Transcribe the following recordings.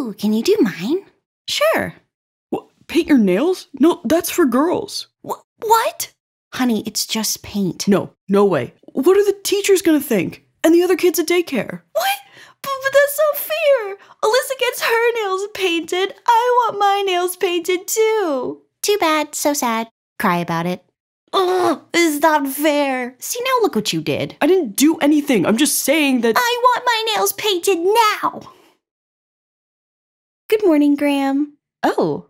Ooh, can you do mine? Sure. What, paint your nails? No, that's for girls. Wh- what? Honey, it's just paint. No, no way. What are the teachers gonna think? And the other kids at daycare? What? But, but that's not fair. Alyssa gets her nails painted. I want my nails painted too. Too bad, so sad. Cry about it. Ugh, is not fair. See, now look what you did. I didn't do anything. I'm just saying that. I want my nails painted now. Good morning, Graham. Oh,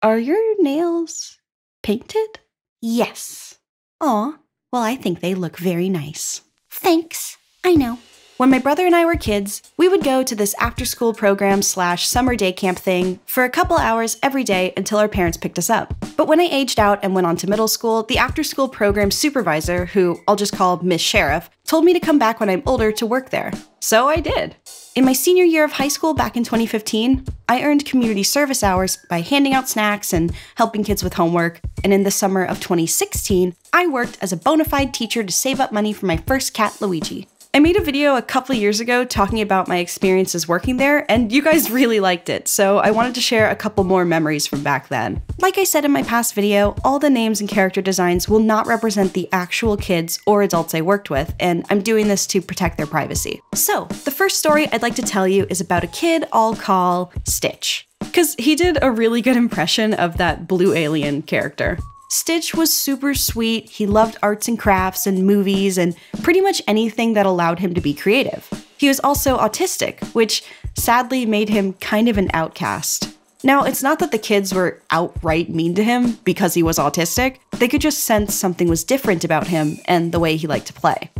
are your nails painted? Yes. Aw, well, I think they look very nice. Thanks. I know. When my brother and I were kids, we would go to this after school program slash summer day camp thing for a couple hours every day until our parents picked us up. But when I aged out and went on to middle school, the after school program supervisor, who I'll just call Miss Sheriff, told me to come back when I'm older to work there. So I did. In my senior year of high school back in 2015, I earned community service hours by handing out snacks and helping kids with homework. And in the summer of 2016, I worked as a bona fide teacher to save up money for my first cat, Luigi. I made a video a couple years ago talking about my experiences working there, and you guys really liked it, so I wanted to share a couple more memories from back then. Like I said in my past video, all the names and character designs will not represent the actual kids or adults I worked with, and I'm doing this to protect their privacy. So, the first story I'd like to tell you is about a kid I'll call Stitch. Because he did a really good impression of that blue alien character. Stitch was super sweet. He loved arts and crafts and movies and pretty much anything that allowed him to be creative. He was also autistic, which sadly made him kind of an outcast. Now, it's not that the kids were outright mean to him because he was autistic, they could just sense something was different about him and the way he liked to play.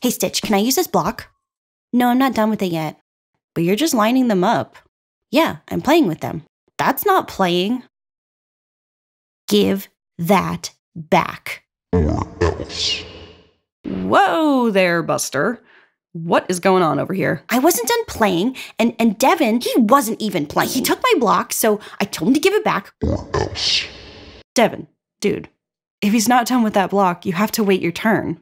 Hey, Stitch, can I use this block? No, I'm not done with it yet. But you're just lining them up. Yeah, I'm playing with them. That's not playing. Give that back. Whoa there, Buster. What is going on over here? I wasn't done playing, and, and Devin, he wasn't even playing. He took my block, so I told him to give it back. Devin, dude, if he's not done with that block, you have to wait your turn.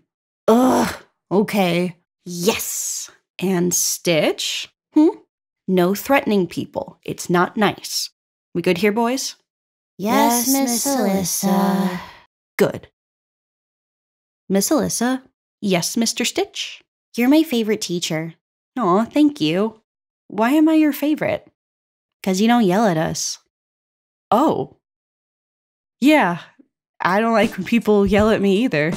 Ugh, okay. Yes. And Stitch? Hmm? No threatening people. It's not nice. We good here, boys? Yes, Miss Alyssa. Good. Miss Alyssa? Yes, Mr. Stitch? You're my favorite teacher. Aw, thank you. Why am I your favorite? Because you don't yell at us. Oh. Yeah, I don't like when people yell at me either.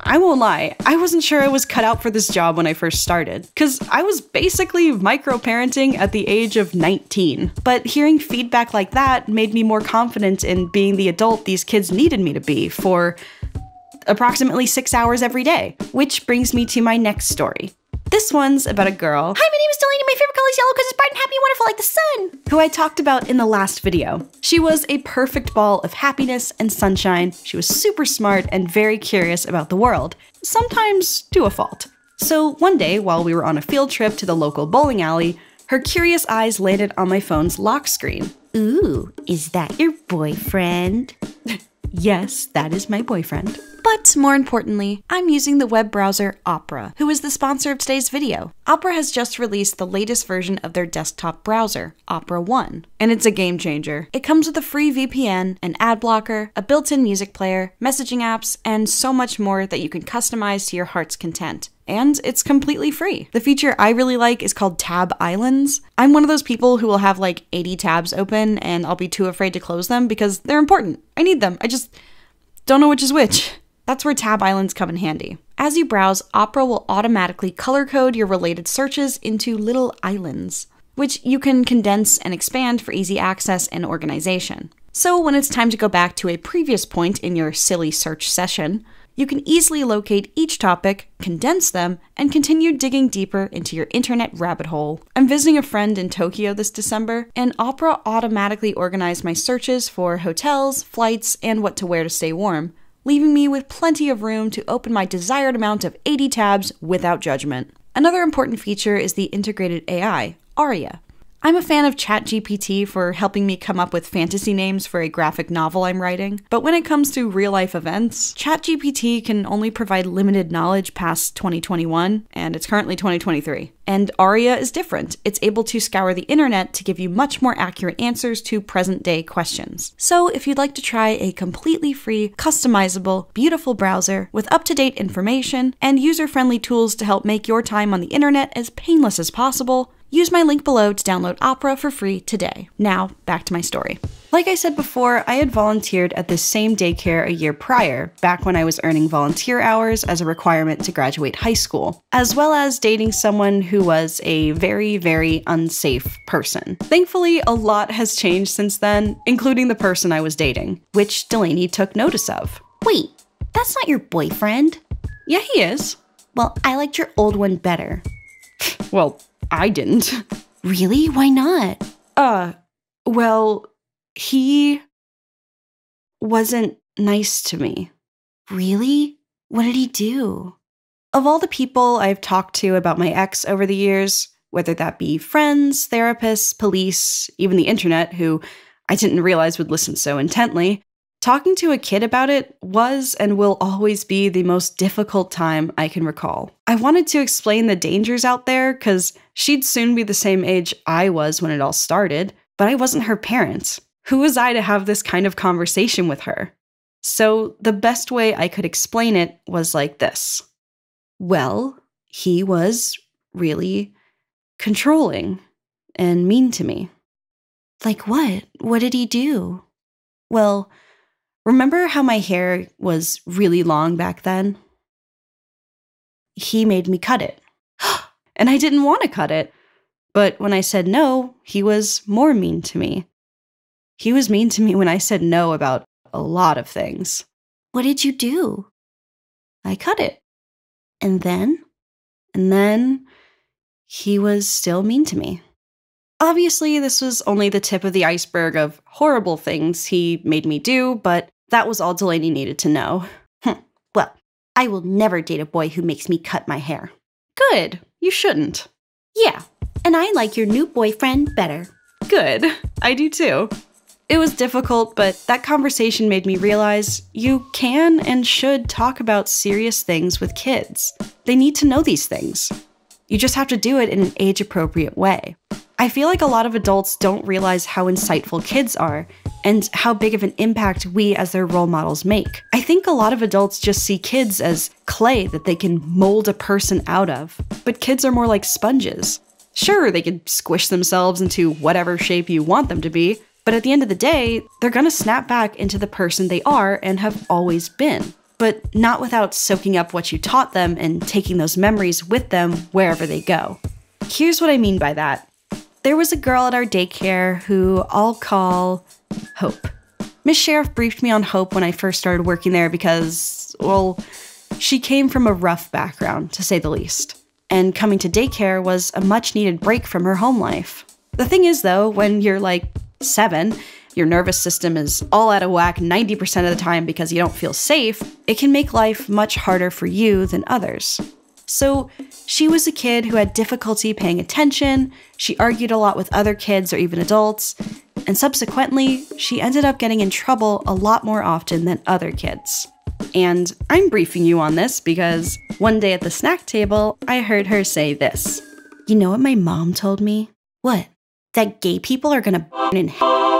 I won't lie, I wasn't sure I was cut out for this job when I first started, because I was basically micro parenting at the age of 19. But hearing feedback like that made me more confident in being the adult these kids needed me to be for approximately six hours every day. Which brings me to my next story. This one's about a girl Hi, my name is Delaney. My favorite color is yellow because it's bright and happy and wonderful like the sun. who I talked about in the last video. She was a perfect ball of happiness and sunshine. She was super smart and very curious about the world, sometimes to a fault. So one day, while we were on a field trip to the local bowling alley, her curious eyes landed on my phone's lock screen. Ooh, is that your boyfriend? Yes, that is my boyfriend. But more importantly, I'm using the web browser Opera, who is the sponsor of today's video. Opera has just released the latest version of their desktop browser, Opera One, and it's a game changer. It comes with a free VPN, an ad blocker, a built in music player, messaging apps, and so much more that you can customize to your heart's content and it's completely free. The feature I really like is called Tab Islands. I'm one of those people who will have like 80 tabs open and I'll be too afraid to close them because they're important. I need them. I just don't know which is which. That's where tab islands come in handy. As you browse, Opera will automatically color code your related searches into little islands, which you can condense and expand for easy access and organization. So when it's time to go back to a previous point in your silly search session, you can easily locate each topic, condense them, and continue digging deeper into your internet rabbit hole. I'm visiting a friend in Tokyo this December, and Opera automatically organized my searches for hotels, flights, and what to wear to stay warm, leaving me with plenty of room to open my desired amount of 80 tabs without judgment. Another important feature is the integrated AI, Aria. I'm a fan of ChatGPT for helping me come up with fantasy names for a graphic novel I'm writing, but when it comes to real life events, ChatGPT can only provide limited knowledge past 2021, and it's currently 2023. And Aria is different. It's able to scour the internet to give you much more accurate answers to present day questions. So, if you'd like to try a completely free, customizable, beautiful browser with up to date information and user friendly tools to help make your time on the internet as painless as possible, Use my link below to download Opera for free today. Now, back to my story. Like I said before, I had volunteered at this same daycare a year prior, back when I was earning volunteer hours as a requirement to graduate high school, as well as dating someone who was a very, very unsafe person. Thankfully, a lot has changed since then, including the person I was dating, which Delaney took notice of. Wait, that's not your boyfriend. Yeah, he is. Well, I liked your old one better. Well, I didn't. Really? Why not? Uh, well, he wasn't nice to me. Really? What did he do? Of all the people I've talked to about my ex over the years, whether that be friends, therapists, police, even the internet, who I didn't realize would listen so intently, Talking to a kid about it was and will always be the most difficult time I can recall. I wanted to explain the dangers out there because she'd soon be the same age I was when it all started, but I wasn't her parent. Who was I to have this kind of conversation with her? So the best way I could explain it was like this Well, he was really controlling and mean to me. Like what? What did he do? Well, Remember how my hair was really long back then? He made me cut it. and I didn't want to cut it. But when I said no, he was more mean to me. He was mean to me when I said no about a lot of things. What did you do? I cut it. And then? And then he was still mean to me. Obviously, this was only the tip of the iceberg of horrible things he made me do, but that was all Delaney needed to know. Hm. Well, I will never date a boy who makes me cut my hair. Good. You shouldn't. Yeah, and I like your new boyfriend better. Good. I do too. It was difficult, but that conversation made me realize you can and should talk about serious things with kids. They need to know these things. You just have to do it in an age appropriate way. I feel like a lot of adults don't realize how insightful kids are and how big of an impact we as their role models make. I think a lot of adults just see kids as clay that they can mold a person out of, but kids are more like sponges. Sure, they can squish themselves into whatever shape you want them to be, but at the end of the day, they're gonna snap back into the person they are and have always been. But not without soaking up what you taught them and taking those memories with them wherever they go. Here's what I mean by that there was a girl at our daycare who I'll call Hope. Miss Sheriff briefed me on Hope when I first started working there because, well, she came from a rough background, to say the least. And coming to daycare was a much needed break from her home life. The thing is, though, when you're like seven, your nervous system is all out of whack 90% of the time because you don't feel safe, it can make life much harder for you than others. So she was a kid who had difficulty paying attention, she argued a lot with other kids or even adults, and subsequently, she ended up getting in trouble a lot more often than other kids. And I'm briefing you on this because one day at the snack table, I heard her say this. You know what my mom told me? What? That gay people are gonna burn in hell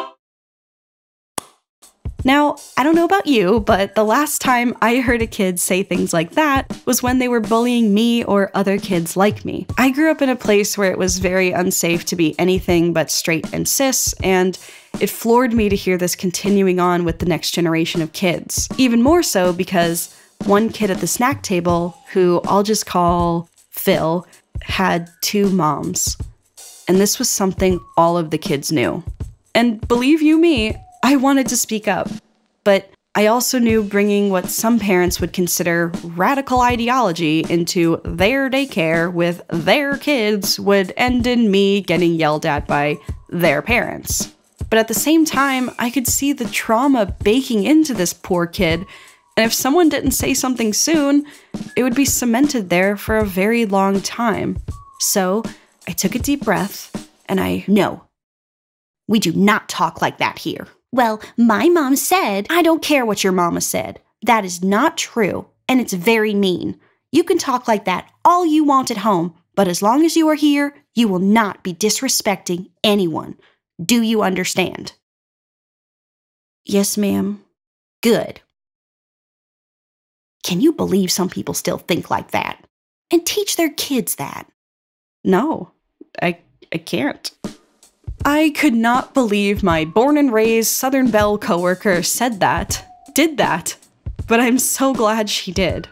now, I don't know about you, but the last time I heard a kid say things like that was when they were bullying me or other kids like me. I grew up in a place where it was very unsafe to be anything but straight and cis, and it floored me to hear this continuing on with the next generation of kids. Even more so because one kid at the snack table, who I'll just call Phil, had two moms. And this was something all of the kids knew. And believe you me, I wanted to speak up, but I also knew bringing what some parents would consider radical ideology into their daycare with their kids would end in me getting yelled at by their parents. But at the same time, I could see the trauma baking into this poor kid, and if someone didn't say something soon, it would be cemented there for a very long time. So I took a deep breath and I. No. We do not talk like that here. Well, my mom said. I don't care what your mama said. That is not true, and it's very mean. You can talk like that all you want at home, but as long as you are here, you will not be disrespecting anyone. Do you understand? Yes, ma'am. Good. Can you believe some people still think like that? And teach their kids that? No, I, I can't. I could not believe my born and raised Southern Belle coworker said that, did that, but I'm so glad she did.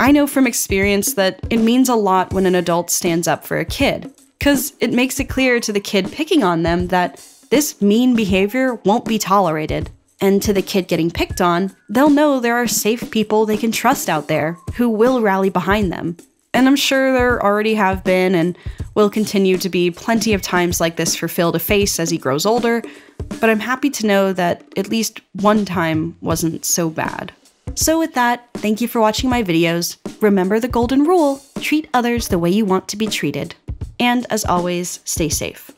I know from experience that it means a lot when an adult stands up for a kid, because it makes it clear to the kid picking on them that this mean behavior won't be tolerated. And to the kid getting picked on, they'll know there are safe people they can trust out there who will rally behind them. And I'm sure there already have been and will continue to be plenty of times like this for Phil to face as he grows older, but I'm happy to know that at least one time wasn't so bad. So, with that, thank you for watching my videos. Remember the golden rule treat others the way you want to be treated. And as always, stay safe.